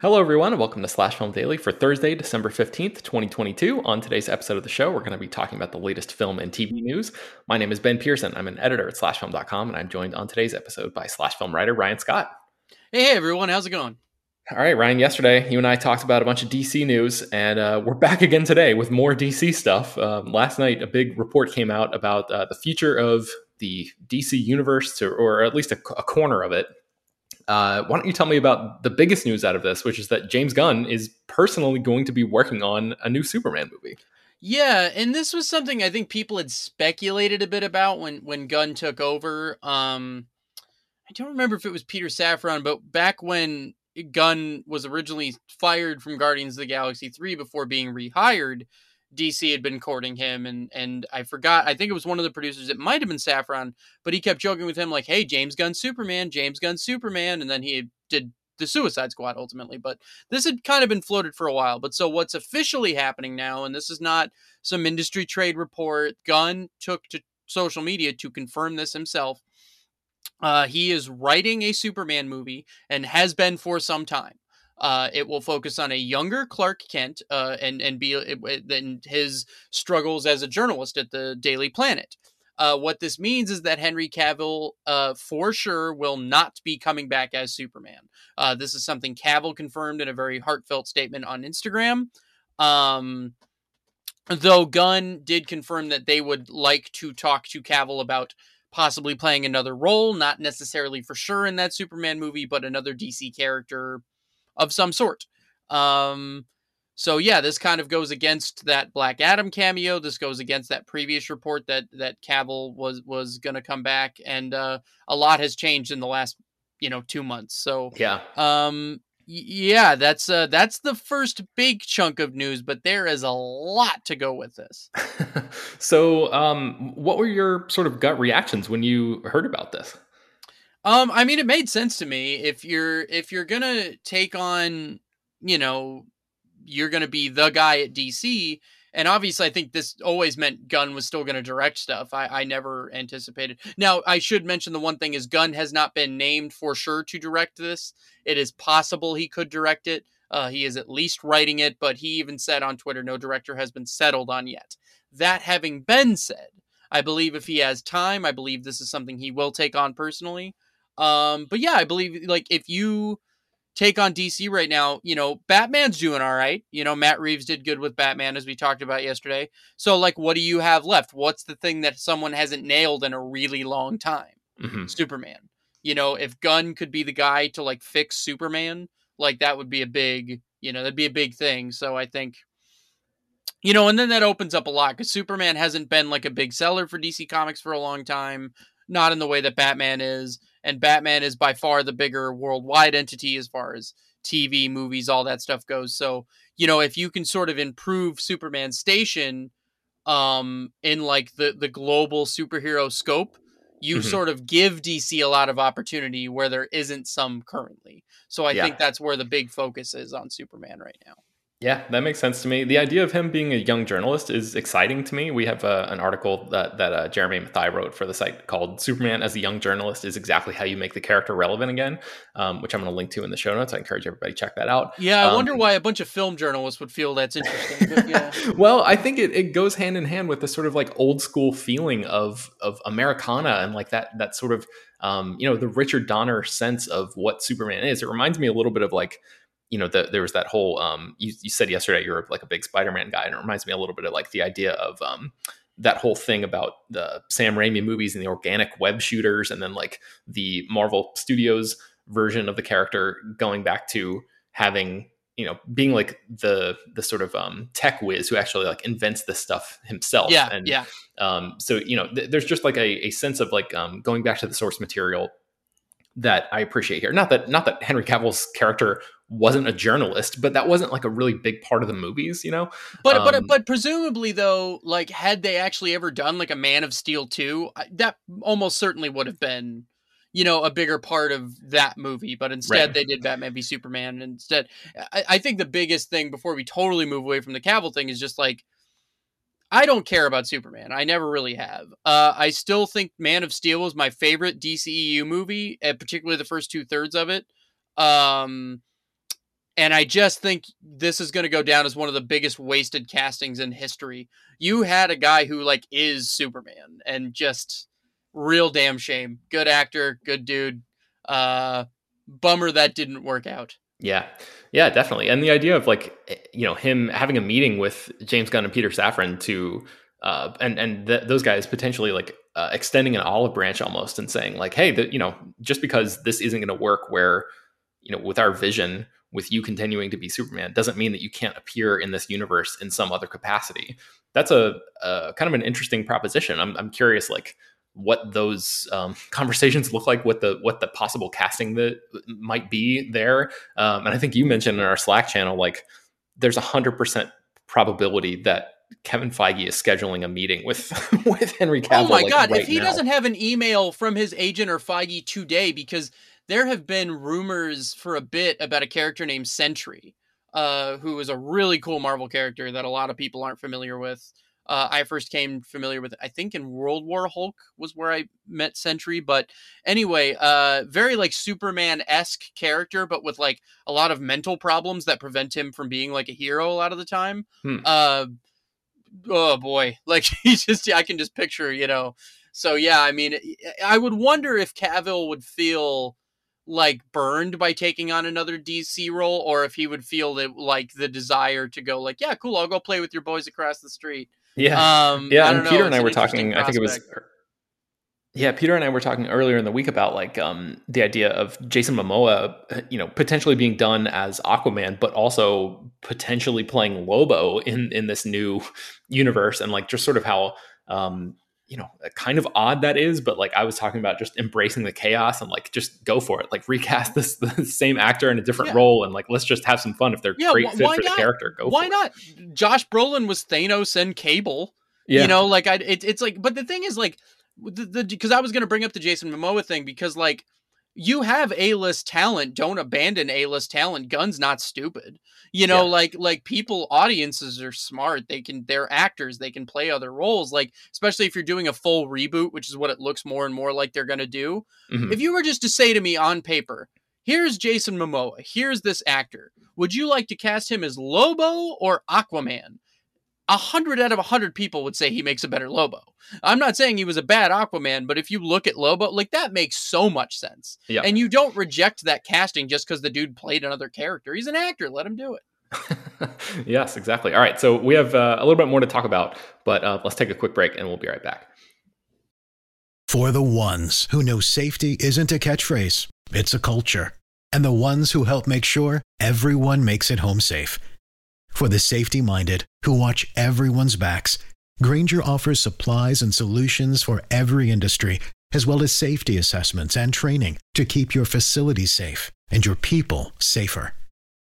Hello, everyone, and welcome to Slash Film Daily for Thursday, December 15th, 2022. On today's episode of the show, we're going to be talking about the latest film and TV news. My name is Ben Pearson. I'm an editor at slashfilm.com, and I'm joined on today's episode by Slash Film writer Ryan Scott. Hey, hey, everyone, how's it going? All right, Ryan, yesterday you and I talked about a bunch of DC news, and uh, we're back again today with more DC stuff. Um, last night, a big report came out about uh, the future of the DC universe, to, or at least a, a corner of it. Uh, why don't you tell me about the biggest news out of this, which is that James Gunn is personally going to be working on a new Superman movie. Yeah, and this was something I think people had speculated a bit about when when Gunn took over. Um, I don't remember if it was Peter Safran, but back when Gunn was originally fired from Guardians of the Galaxy 3 before being rehired, DC had been courting him and and I forgot I think it was one of the producers it might have been Safran, but he kept joking with him like hey James Gunn Superman James Gunn Superman and then he did the Suicide Squad ultimately but this had kind of been floated for a while but so what's officially happening now and this is not some industry trade report Gunn took to social media to confirm this himself uh, he is writing a Superman movie and has been for some time. Uh, it will focus on a younger Clark Kent uh, and and be and his struggles as a journalist at the Daily Planet. Uh, what this means is that Henry Cavill, uh, for sure, will not be coming back as Superman. Uh, this is something Cavill confirmed in a very heartfelt statement on Instagram. Um, though Gunn did confirm that they would like to talk to Cavill about possibly playing another role, not necessarily for sure in that Superman movie, but another DC character of some sort. Um, so yeah, this kind of goes against that Black Adam cameo. This goes against that previous report that that Cavill was was going to come back, and uh, a lot has changed in the last you know two months. So yeah, um, yeah, that's uh, that's the first big chunk of news, but there is a lot to go with this. so, um, what were your sort of gut reactions when you heard about this? Um, I mean, it made sense to me. If you're if you're gonna take on, you know, you're gonna be the guy at DC, and obviously i think this always meant gunn was still to direct stuff I, I never anticipated now i should mention the one thing is gunn has not been named for sure to direct this it is possible he could direct it uh, he is at least writing it but he even said on twitter no director has been settled on yet that having been said I believe if he has time, I believe this is something he will take on personally. Um, but yeah, I believe like if you take on DC right now, you know, Batman's doing all right. You know, Matt Reeves did good with Batman as we talked about yesterday. So like what do you have left? What's the thing that someone hasn't nailed in a really long time? Mm-hmm. Superman. You know, if Gunn could be the guy to like fix Superman, like that would be a big, you know, that'd be a big thing. So I think you know, and then that opens up a lot cuz Superman hasn't been like a big seller for DC Comics for a long time, not in the way that Batman is, and Batman is by far the bigger worldwide entity as far as TV, movies, all that stuff goes. So, you know, if you can sort of improve Superman's station um in like the the global superhero scope, you Mhm. sort of give DC a lot of opportunity where there isn't some currently. So I Yeah. think that's where the big focus is on Superman right now. Yeah, that makes sense to me. The idea of him being a young journalist is exciting to me. We have uh, an article that that uh, Jeremy Mathai wrote for the site called "Superman as a Young Journalist is exactly how you make the character relevant again," um, which I'm going to link to in the show notes. I encourage everybody to check that out. Yeah, I Um, wonder why a bunch of film journalists would feel that's interesting. Yeah. well, I think it, it goes hand in hand with the sort of like old school feeling of of Americana and like that that sort of um, you know the Richard Donner sense of what Superman is. It reminds me a little bit of like you know the, there was that whole um, you, you said yesterday you're like a big Spider-Man guy, and it reminds me a little bit of like the idea of um, that whole thing about the Sam Raimi movies and the organic web shooters, and then like the Marvel Studios version of the character going back to having you know being like the the sort of um tech whiz who actually like invents this stuff himself Yeah, and yeah. um so you know th- there's just like a, a sense of like um going back to the source material that i appreciate here not that not that henry cavill's character wasn't a journalist but that wasn't like a really big part of the movies you know But but Um, but presumably though, like had they actually ever done like a Man of Steel 2, that almost certainly would have been you know a bigger part of that movie, but instead Right. they did Batman v Superman and instead I, I think the biggest thing before we totally move away from the Cavill thing is just like I don't care about Superman. I never really have. Uh, I still think Man of Steel was my favorite DCEU movie, and particularly the first two thirds of it. Um, and I just think this is going to go down as one of the biggest wasted castings in history. You had a guy who like is Superman, and just real damn shame. Good actor, good dude. Uh, bummer that didn't work out. Yeah, yeah, definitely. And the idea of like, eh, you know, him having a meeting with James Gunn and Peter Safran to, uh, and and th- those guys potentially like uh, extending an olive branch almost and saying like, hey, the, you know, just because this isn't going to work, where, you know, with our vision, with you continuing to be Superman, doesn't mean that you can't appear in this universe in some other capacity. That's a, a kind of an interesting proposition. I'm I'm curious, like what those um, conversations look like, what the what the possible casting that might be there. Um, and I think you mentioned in our Slack channel, like there's a hundred percent probability that Kevin Feige is scheduling a meeting with with Henry Cavill. oh my like, god! right if he now. doesn't have an email from his agent or Feige today, because there have been rumors for a bit about a character named Sentry, uh, who is a really cool Marvel character that a lot of people aren't familiar with. Uh, I first came familiar with, I think, in World War Hulk was where I met Sentry. But anyway, uh, very like Superman esque character, but with like a lot of mental problems that prevent him from being like a hero a lot of the time. Hmm. Uh, oh boy, like he just, I can just picture, you know. So yeah, I mean, I would wonder if Cavill would feel like burned by taking on another DC role, or if he would feel that like the desire to go like, yeah, cool, I'll go play with your boys across the street. yeah, Um, yeah. And know, Peter and I an were talking. I think it was. Yeah, Peter and I were talking earlier in the week about like um, the idea of Jason Momoa, you know, potentially being done as Aquaman, but also potentially playing Lobo in in this new universe, and like just sort of how um, you know uh, kind of odd that is. But like I was talking about, just embracing the chaos and like just go for it, like recast this the same actor in a different Yeah. role, and like let's just have some fun. If they're Yeah, great wh- fit for the character, go. Why not? Josh Brolin was Thanos and Cable. It. You know, like I, it, it's like, but the thing is, like, the the because I was gonna bring up the Jason Momoa thing because like you have a list talent, don't abandon a list talent. Gunn's not stupid. You know, Yeah. like like people, audiences are smart. They can, they're actors. They can play other roles. Like especially if you're doing a full reboot, which is what it looks more and more like they're gonna do. Mhm. If you were just to say to me on paper, here's Jason Momoa, here's this actor, would you like to cast him as Lobo or Aquaman? A hundred out of a hundred people would say he makes a better Lobo. I'm not saying he was a bad Aquaman, but if you look at Lobo, like that makes so much sense. Yeah. And you don't reject that casting just because the dude played another character. He's an actor. Let him do it. yes, exactly. All right, so we have uh, a little bit more to talk about, but uh, let's take a quick break and we'll be right back. For the ones who know safety isn't a catchphrase, it's a culture. And the ones who help make sure everyone makes it home safe. For the safety minded who watch everyone's backs, Grainger offers supplies and solutions for every industry, as well as safety assessments and training to keep your facilities safe and your people safer.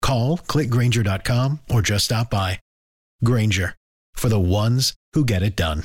Call clickgrainger.com or just stop by. Grainger for the ones who get it done.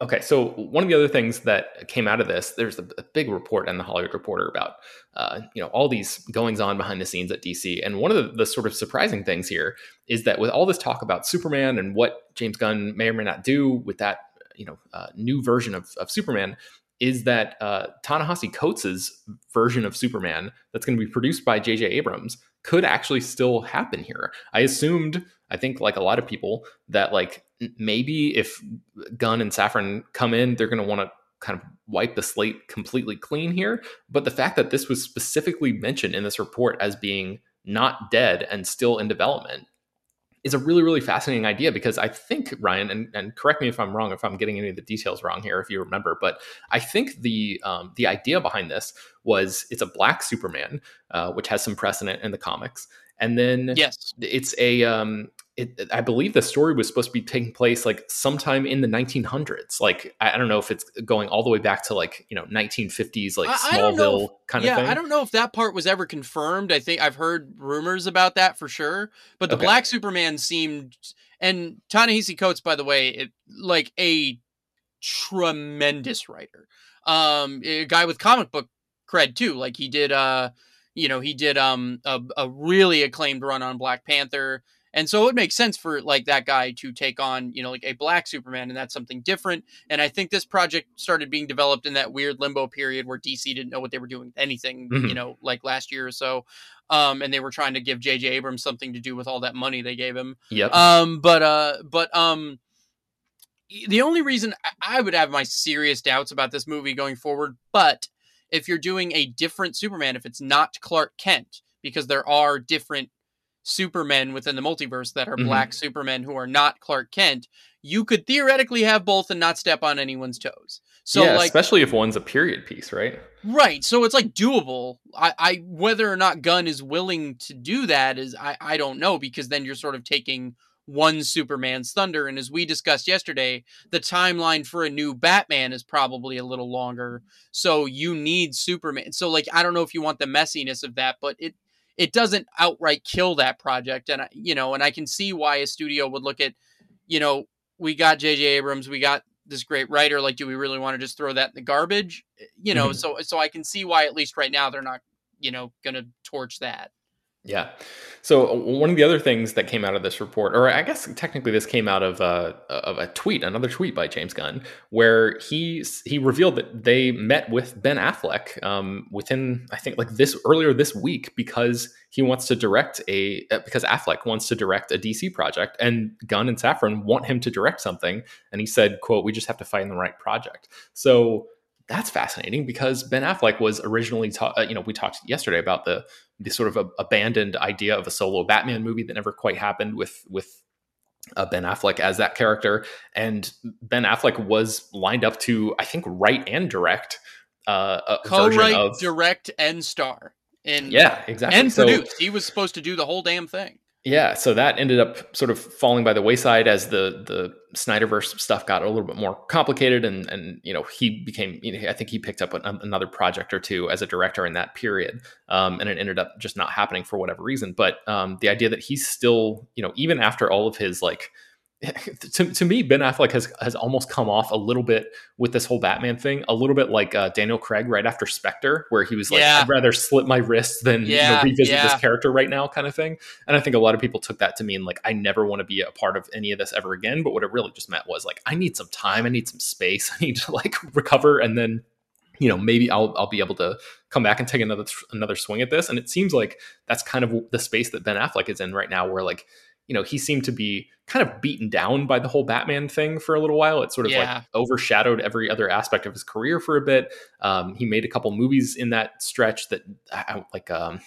Okay, so one of the other things that came out of this, there's a, a big report in the Hollywood Reporter about, uh, you know, all these goings on behind the scenes at DC. And one of the, the sort of surprising things here is that with all this talk about Superman and what James Gunn may or may not do with that, you know, uh, new version of, of Superman, is that uh, Ta-Nehisi Coates' version of Superman that's going to be produced by J.J. Abrams could actually still happen here. I assumed, I think, like a lot of people, that like maybe if Gunn and Safran come in, they're going to want to kind of wipe the slate completely clean here. But the fact that this was specifically mentioned in this report as being not dead and still in development is a really, really fascinating idea because I think, Ryan, and, and correct me if I'm wrong, if I'm getting any of the details wrong here, if you remember, but I think the um, the idea behind this was it's a black Superman, uh, which has some precedent in the comics. And then Yes. it's a um it, I believe the story was supposed to be taking place like sometime in the 1900s. Like I, I don't know if it's going all the way back to like you know 1950s, like I- I Smallville if- kind yeah, of thing. I don't know if that part was ever confirmed. I think I've heard rumors about that for sure. But the Okay. Black Superman seemed, and Ta-Nehisi Coates, by the way, it, like a tremendous writer. Um, a guy with comic book cred too. Like he did, uh, you know, he did um a, a really acclaimed run on Black Panther. And so it makes sense for like that guy to take on, you know, like a black Superman, and that's something different. And I think this project started being developed in that weird limbo period where DC didn't know what they were doing with anything, Mhm. you know, like last year or so. Um, and they were trying to give J.J. Abrams something to do with all that money they gave him. Yep. Um, but uh, but um, the only reason I would have my serious doubts about this movie going forward, but if you're doing a different Superman, if it's not Clark Kent, because there are different Supermen within the multiverse that are Mhm. black Supermen who are not Clark Kent, you could theoretically have both and not step on anyone's toes. So yeah, like especially if one's a period piece, right? Right. So it's like doable. I, I whether or not Gunn is willing to do that is I, I don't know because then you're sort of taking one Superman's thunder. And as we discussed yesterday, the timeline for a new Batman is probably a little longer. So you need Superman. So like I don't know if you want the messiness of that, but it it doesn't outright kill that project. And I you know, and I can see why a studio would look at, you know, we got JJ Abrams, we got this great writer like do we really want to just throw that in the garbage you know Mhm. so so i can see why at least right now they're not you know gonna torch that Yeah. So one of the other things that came out of this report, or I guess technically this came out of a, uh, of a tweet, another tweet by James Gunn, where he he revealed that they met with Ben Affleck um, within I think like this earlier this week because he wants to direct a uh, because Affleck wants to direct a DC project and Gunn and Safran want him to direct something, and he said, "quote We just have to find the right project." So that's fascinating because Ben Affleck was originally, ta- uh, you know, we talked yesterday about the the sort of a, abandoned idea of a solo Batman movie that never quite happened with with uh, Ben Affleck as that character, and Ben Affleck was lined up to, I think, write and direct uh, a co-write, of, direct, and star. And yeah, exactly, and so, produce. He was supposed to do the whole damn thing. Yeah, so that ended up sort of falling by the wayside as the the Snyderverse stuff got a little bit more complicated, and and you know he became you know, I think he picked up an, another project or two as a director in that period, um, and it ended up just not happening for whatever reason. But um, the idea that he's still you know even after all of his like to, to me, Ben Affleck has has almost come off a little bit with this whole Batman thing, a little bit like uh, Daniel Craig right after Spectre, where he was like, yeah. "I'd rather slit my wrists than yeah, you know, revisit yeah. this character right now," kind of thing. And I think a lot of people took that to mean like, "I never want to be a part of any of this ever again." But what it really just meant was like, "I need some time, I need some space, I need to like recover, and then." you know maybe I'll I'll be able to come back and take another another swing at this and it seems like that's kind of the space that Ben Affleck is in right now where like you know, he seemed to be kind of beaten down by the whole Batman thing for a little while. It sort of yeah. like overshadowed every other aspect of his career for a bit. Um, he made a couple movies in that stretch that like, um,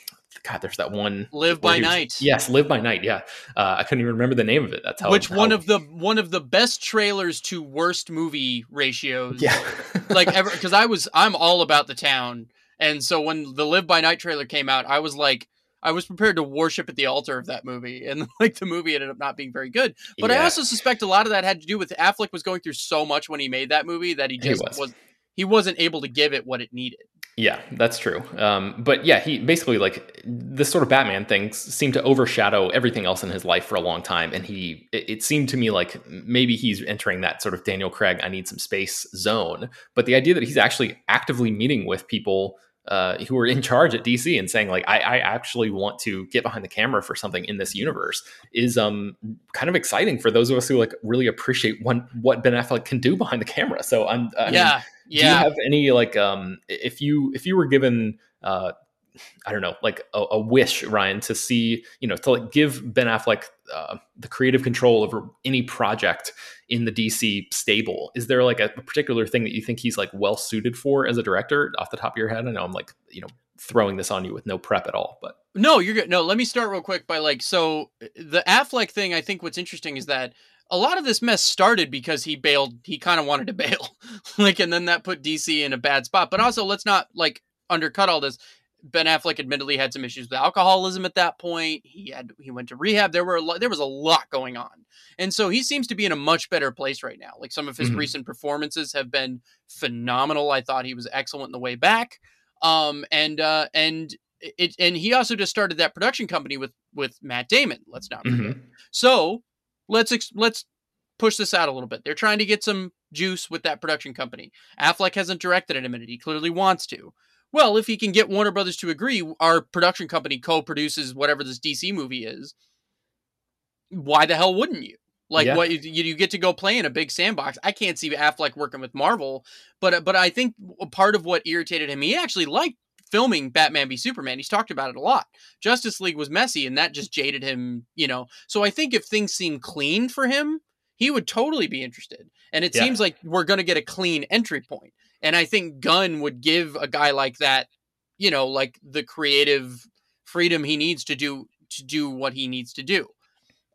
God, there's that one Live by was, Night. Yes, Live by Night. Yeah, uh, I couldn't even remember the name of it. That's how. Which how, one of the one of the best trailers to worst movie ratios? Yeah, like ever because I was I'm all about the town, and so when the Live by Night trailer came out, I was like, I was prepared to worship at the altar of that movie, and like the movie ended up not being very good. But yeah. I also suspect a lot of that had to do with Affleck was going through so much when he made that movie that he just he was. was he wasn't able to give it what it needed. Yeah, that's true. Um, but yeah, he basically like this sort of Batman thing seemed to overshadow everything else in his life for a long time, and he it, it, seemed to me like maybe he's entering that sort of Daniel Craig I need some space zone. But the idea that he's actually actively meeting with people uh, who are in charge at DC and saying like I, I, actually want to get behind the camera for something in this universe is um kind of exciting for those of us who like really appreciate what what Ben Affleck can do behind the camera. So I'm I yeah mean, yeah. Do you have any like um if you if you were given uh I don't know, like a, a, wish, Ryan, to see, you know, to like give Ben Affleck uh, the creative control over any project in the DC stable. Is there like a, a particular thing that you think he's like well suited for as a director off the top of your head? I know I'm like, you know, throwing this on you with no prep at all, but no, you're good. No, let me start real quick by like, so the Affleck thing, I think what's interesting is that a lot of this mess started because he bailed, he kind of wanted to bail. like, and then that put DC in a bad spot. But also, let's not like undercut all this. Ben Affleck admittedly had some issues with alcoholism at that point. He had he went to rehab. There were a there was a lot going on, and so he seems to be in a much better place right now. Like some of his mm-hmm. recent performances have been phenomenal. I thought he was excellent in the way back, um, and uh, and it and he also just started that production company with with Matt Damon. Let's not forget. Mm-hmm. So let's ex- let's push this out a little bit. They're trying to get some juice with that production company. Affleck hasn't directed in a minute. He clearly wants to. Well, if he can get Warner Brothers to agree, our production company co-produces whatever this DC movie is. Why the hell wouldn't you? Like yeah. what you, you get to go play in a big sandbox. I can't see Affleck working with Marvel, but but I think part of what irritated him, he actually liked filming Batman v Superman. He's talked about it a lot. Justice League was messy and that just jaded him, you know. So I think if things seem clean for him, he would totally be interested. And it yeah. seems like we're going to get a clean entry point. And I think Gunn would give a guy like that, you know, like the creative freedom he needs to do to do what he needs to do.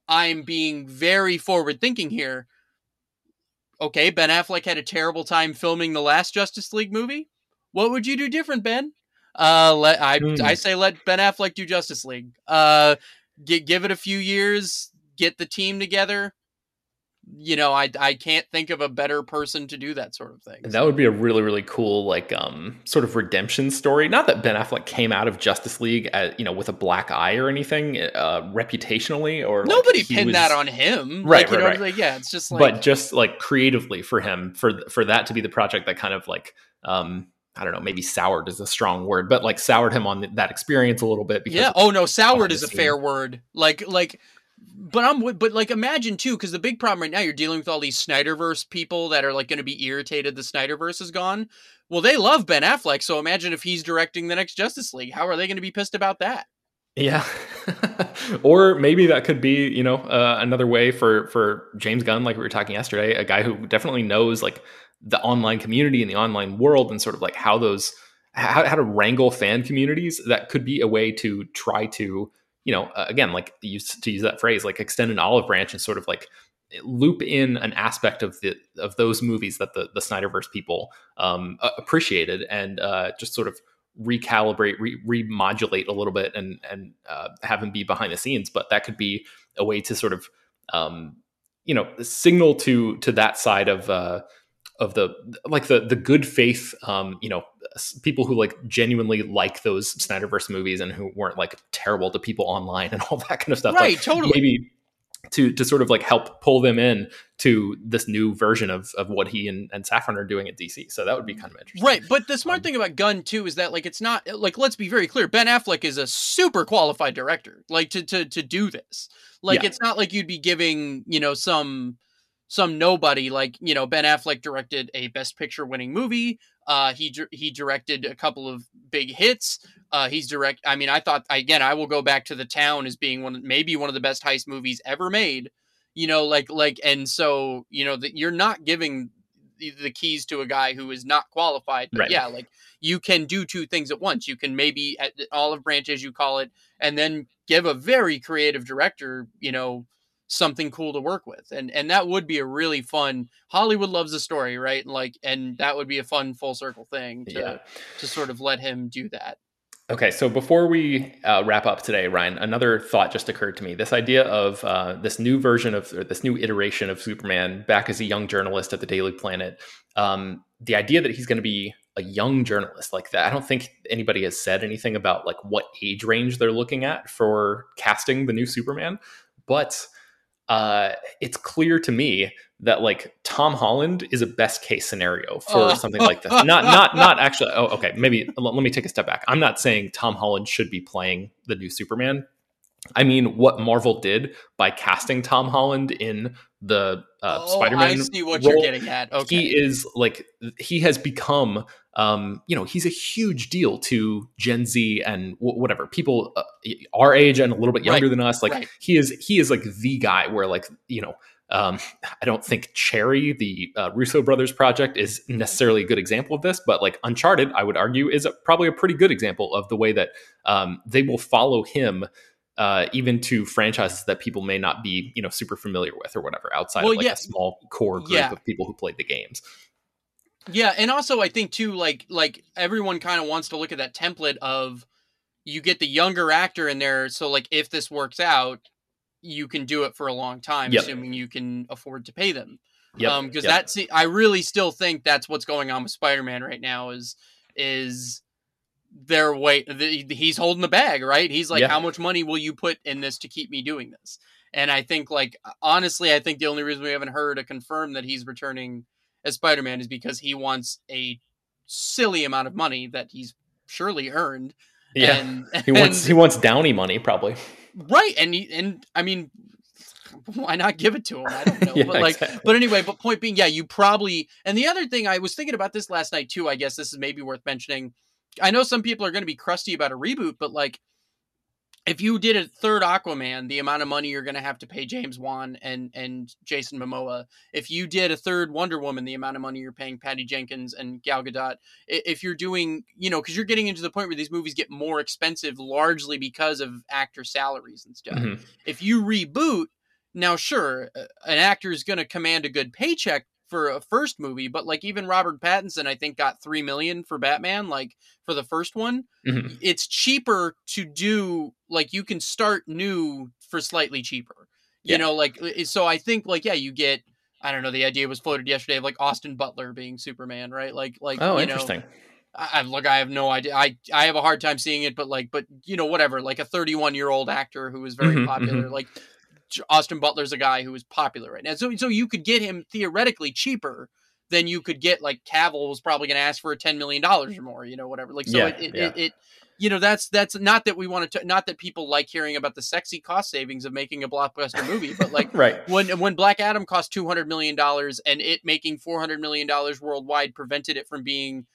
I'm being very forward thinking here. Okay, Ben Affleck had a terrible time filming the last Justice League movie. What would you do different, Ben? Uh, let I mm. I say let Ben Affleck do Justice League. Uh, get, give it a few years, get the team together, you know, I I can't think of a better person to do that sort of thing. That would be a really really cool like um sort of redemption story. Not that Ben Affleck came out of Justice League at, you know with a black eye or anything uh reputationally or nobody like pinned was... that on him. Right, like, right, know, right. Like, yeah, it's just like But just like creatively for him for for that to be the project that kind of like um I don't know, maybe soured is a strong word, but like soured him on that experience a little bit. Because yeah. Oh no, soured is a fair word. Like like, but I'm but like imagine too, because the big problem right now you're dealing with all these Snyderverse people that are like going to be irritated the Snyderverse is gone. Well, they love Ben Affleck, so imagine if he's directing the next Justice League. How are they going to be pissed about that? Yeah. or maybe that could be, you know, uh, another way for for James Gunn, like we were talking yesterday, a guy who definitely knows like the online community and the online world and sort of like how those how, how to wrangle fan communities. That could be a way to try to, you know, again, like use to use that phrase, like extend an olive branch and sort of like loop in an aspect of the of those movies that the the Snyderverse people um, appreciated and uh, just sort of recalibrate, re- remodulate a little bit, and and uh, have him be behind the scenes. But that could be a way to sort of um, you know signal to to that side of uh, of the like the the good faith um, you know people who like genuinely like those Snyderverse movies and who weren't like terrible to people online and all that kind of stuff. Right, like, totally. Maybe to to sort of like help pull them in to this new version of of what he and, and Safran are doing at DC. So that would be kind of interesting. Right. But the smart um, thing about Gunn too is that like it's not like let's be very clear, Ben Affleck is a super qualified director, like to to to do this. Like yeah. it's not like you'd be giving, you know, some some nobody like you know Ben Affleck directed a Best Picture winning movie. Uh, he he directed a couple of big hits. Uh, he's direct. I mean, I thought again. I will go back to the town as being one, maybe one of the best heist movies ever made. You know, like like, and so you know that you're not giving the, the, keys to a guy who is not qualified. But right. yeah, like you can do two things at once. You can maybe at olive branch as you call it, and then give a very creative director, you know, something cool to work with and and that would be a really fun hollywood loves a story right? Like and that would be a fun full circle thing to yeah. to sort of let him do that. Okay so before we uh, wrap up today ryan another thought just occurred to me. This idea of uh, this new version of this new iteration of superman back as a young journalist at the daily planet um, the idea that he's going to be a young journalist like that i don't think anybody has said anything about like what age range they're looking at for casting the new superman but uh, it's clear to me that like Tom Holland is a best case scenario for oh. something like this. Not not not actually. Oh, okay. Maybe let, let me take a step back. I'm not saying Tom Holland should be playing the new Superman. I mean, what Marvel did by casting Tom Holland in the uh, oh, Spider-Man. I see what role, you're getting at. Okay, he is like he has become. Um, you know, he's a huge deal to Gen Z and w- whatever people uh, our age and a little bit younger right. than us. Like right. he is, he is like the guy where like you know, um, I don't think Cherry, the uh, Russo brothers project, is necessarily a good example of this, but like Uncharted, I would argue, is a, probably a pretty good example of the way that um, they will follow him uh, even to franchises that people may not be, you know, super familiar with or whatever, outside well, of like yeah. a small core group yeah. of people who played the games. Yeah, and also I think too, like like everyone kind of wants to look at that template of you get the younger actor in there, so like if this works out, you can do it for a long time, yep. assuming you can afford to pay them. Yeah, um, because yep. that's I really still think that's what's going on with Spider-Man right now is is their way the, he's holding the bag right he's like yeah. how much money will you put in this to keep me doing this and i think like honestly i think the only reason we haven't heard a confirm that he's returning as spider-man is because he wants a silly amount of money that he's surely earned yeah and, he wants he wants downey money probably right and he, and i mean why not give it to him? I don't know. yeah, but like exactly. but anyway, but point being, yeah, you probably and the other thing I was thinking about this last night too, I guess this is maybe worth mentioning. I know some people are going to be crusty about a reboot, but like if you did a third Aquaman, the amount of money you're going to have to pay James Wan and and Jason Momoa. If you did a third Wonder Woman, the amount of money you're paying Patty Jenkins and Gal Gadot. If you're doing, you know, because you're getting into the point where these movies get more expensive, largely because of actor salaries and stuff. Mm-hmm. If you reboot, now sure, an actor is going to command a good paycheck for a first movie, but like even Robert Pattinson, I think got three million for Batman, like for the first one. Mm-hmm. It's cheaper to do like you can start new for slightly cheaper. You yeah. know, like so I think like yeah, you get I don't know, the idea was floated yesterday of like Austin Butler being Superman, right? Like like Oh, interesting. Know, I, look, I have no idea. I I have a hard time seeing it, but like, but you know, whatever. Like a 31 year old actor who is very mm-hmm, popular. Mm-hmm. Like Austin Butler's a guy who is popular right now. So so you could get him theoretically cheaper than you could get like Cavill was probably going to ask for a ten million dollars or more, you know, whatever. Like so, Yeah, it, it, yeah. it, it you know that's that's not that we want to not that people like hearing about the sexy cost savings of making a blockbuster movie, but like right. when when Black Adam cost two hundred million dollars and it making four hundred million dollars worldwide prevented it from being,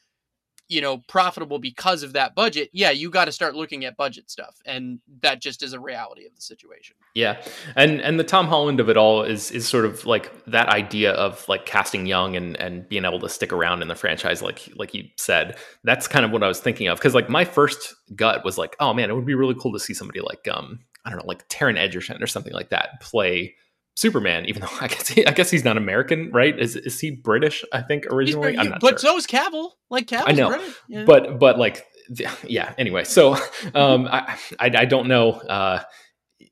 you know, profitable because of that budget. Yeah, you got to start looking at budget stuff, and that just is a reality of the situation. Yeah, and and the Tom Holland of it all is is sort of like that idea of like casting young and and being able to stick around in the franchise, like like you said. That's kind of what I was thinking of because like my first gut was like, oh man, it would be really cool to see somebody like um I don't know like Taron Egerton or something like that play Superman. Even though I guess he, I guess he's not American, right? Is is he British? I think originally. pretty- I'm not but sure. so is Cavill. Like Cavill, I know, yeah. but but like yeah anyway so um I, I i don't know uh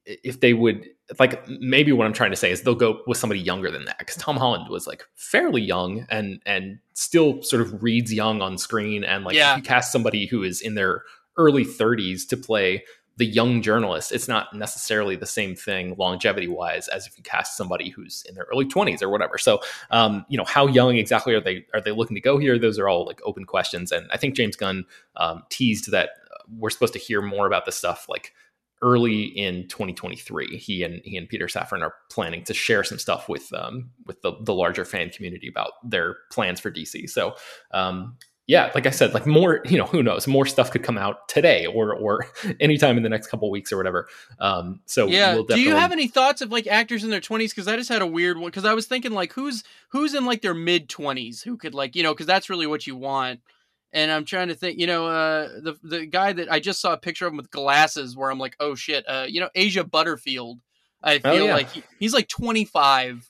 if they would like maybe what i'm trying to say is they'll go with somebody younger than that because tom holland was like fairly young and and still sort of reads young on screen and like Yeah. you cast somebody who is in their early 30s to play the young journalist it's not necessarily the same thing longevity wise as if you cast somebody who's in their early 20s or whatever. So um, you know how young exactly are they are they looking to go here? Those are all like open questions. And i think james gunn um, teased that uh, we're supposed to hear more about this stuff like early in 2023 he and he and peter safran are planning to share some stuff with um, with the, the larger fan community about their plans for dc so um, yeah, like I said, like more, you know, who knows, more stuff could come out today or or anytime in the next couple weeks or whatever. Um, so yeah. we'll Do you have any thoughts of like actors in their twenties? Because I just had a weird one. Because I was thinking like who's who's in like their mid twenties who could like you know because that's really what you want. And I'm trying to think, you know, uh, the the guy that I just saw a picture of him with glasses, where I'm like, oh shit, uh, you know, Asa Butterfield. I Oh, feel yeah. like he, he's like 25,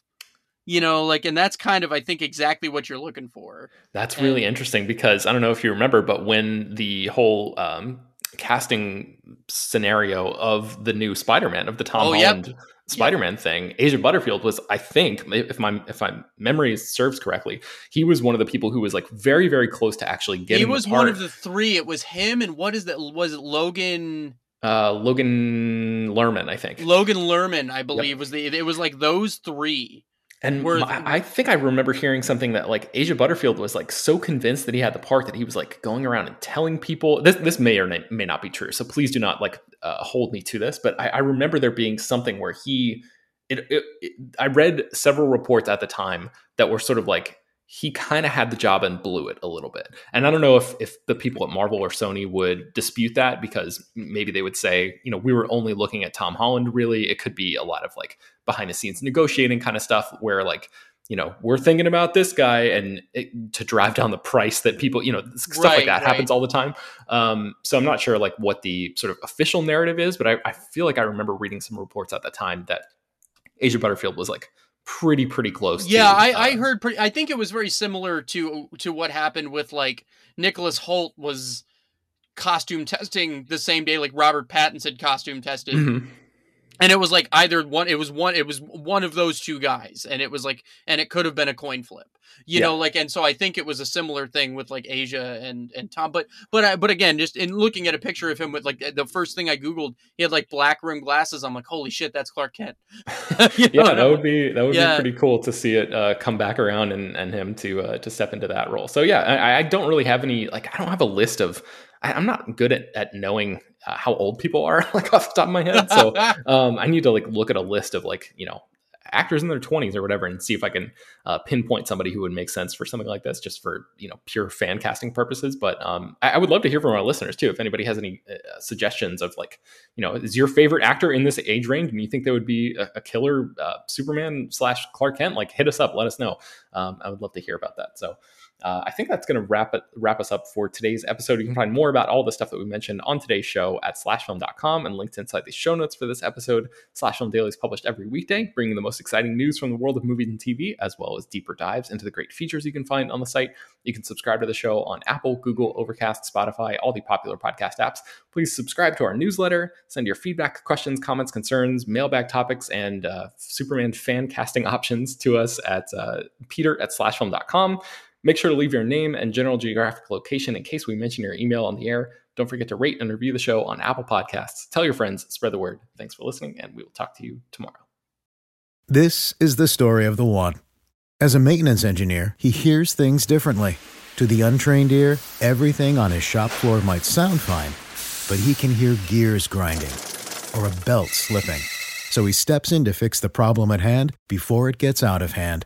you know, like, and that's kind of I think exactly what you're looking for. That's really interesting because I don't know if you remember, but when the whole um, casting scenario of the new Spider-Man of the Tom Oh, yep. Holland Spider-Man thing, Asa Butterfield was, I think, if my if my memory serves correctly, he was one of the people who was like very very close to actually getting. he the was one of the three. It was him and what is that? Was it Logan? uh, Logan Lerman, I think. Logan Lerman, I believe, was the. It was like those three. And I think I remember hearing something that like Asa Butterfield was like so convinced that he had the part that he was like going around and telling people this. This may or may may not be true, so please do not like uh, hold me to this. But I, I remember there being something where he, it, it, it, I read several reports at the time that were sort of like he kind of had the job and blew it a little bit. And I don't know if if the people at Marvel or Sony would dispute that because maybe they would say, you know, we were only looking at Tom Holland. Really, it could be a lot of like behind the scenes negotiating kind of stuff where like you know we're thinking about this guy and it, to drive down the price that people you know stuff Right, like that right. happens all the time um, so i'm not sure like what the sort of official narrative is but I, I feel like i remember reading some reports at the time that asa butterfield was like pretty pretty close Yeah, to, I, I uh, heard. Pretty, I think it was very similar to to what happened with like Nicholas Hoult was costume testing the same day like Robert Pattinson costume tested, mhm. And it was like either one. It was one. It was one of those two guys, and it was like, and it could have been a coin flip. You Yeah. know, like, and so I think it was a similar thing with like Asa and and Tom. But but I, but again, just in looking at a picture of him with like the first thing I googled, he had like black rim glasses. I'm like, holy shit, that's Clark Kent. Yeah, know? that would be that would Yeah. be pretty cool to see it uh, come back around and, and him to uh, to step into that role. So yeah, I, I don't really have any like I don't have a list of. I, I'm not good at at knowing uh, how old people are like off the top of my head. So um, I need to like look at a list of like you know actors in their 20s or whatever and see if I can uh, pinpoint somebody who would make sense for something like this, just for you know pure fan casting purposes. But um, I, I would love to hear from our listeners too. If anybody has any uh, suggestions of like you know is your favorite actor in this age range and you think they would be a, a killer uh, Superman slash Clark Kent, like hit us up, let us know. Um, I would love to hear about that. So. Uh, I think that's going to wrap it wrap us up for today's episode. You can find more about all the stuff that we mentioned on today's show at slashfilm.com and linked inside the show notes for this episode. Slashfilm Daily is published every weekday, bringing the most exciting news from the world of movies and TV, as well as deeper dives into the great features you can find on the site. You can subscribe to the show on Apple, Google, Overcast, Spotify, all the popular podcast apps. Please subscribe to our newsletter, send your feedback, questions, comments, concerns, mailbag topics, and uh, Superman fan casting options to us at uh, peter at slashfilm.com. Make sure to leave your name and general geographic location in case we mention your email on the air. Don't forget to rate and review the show on Apple Podcasts. Tell your friends, spread the word. Thanks for listening, and we will talk to you tomorrow. This is the story of the one. As a maintenance engineer, he hears things differently. To the untrained ear, everything on his shop floor might sound fine, but he can hear gears grinding or a belt slipping. So he steps in to fix the problem at hand before it gets out of hand.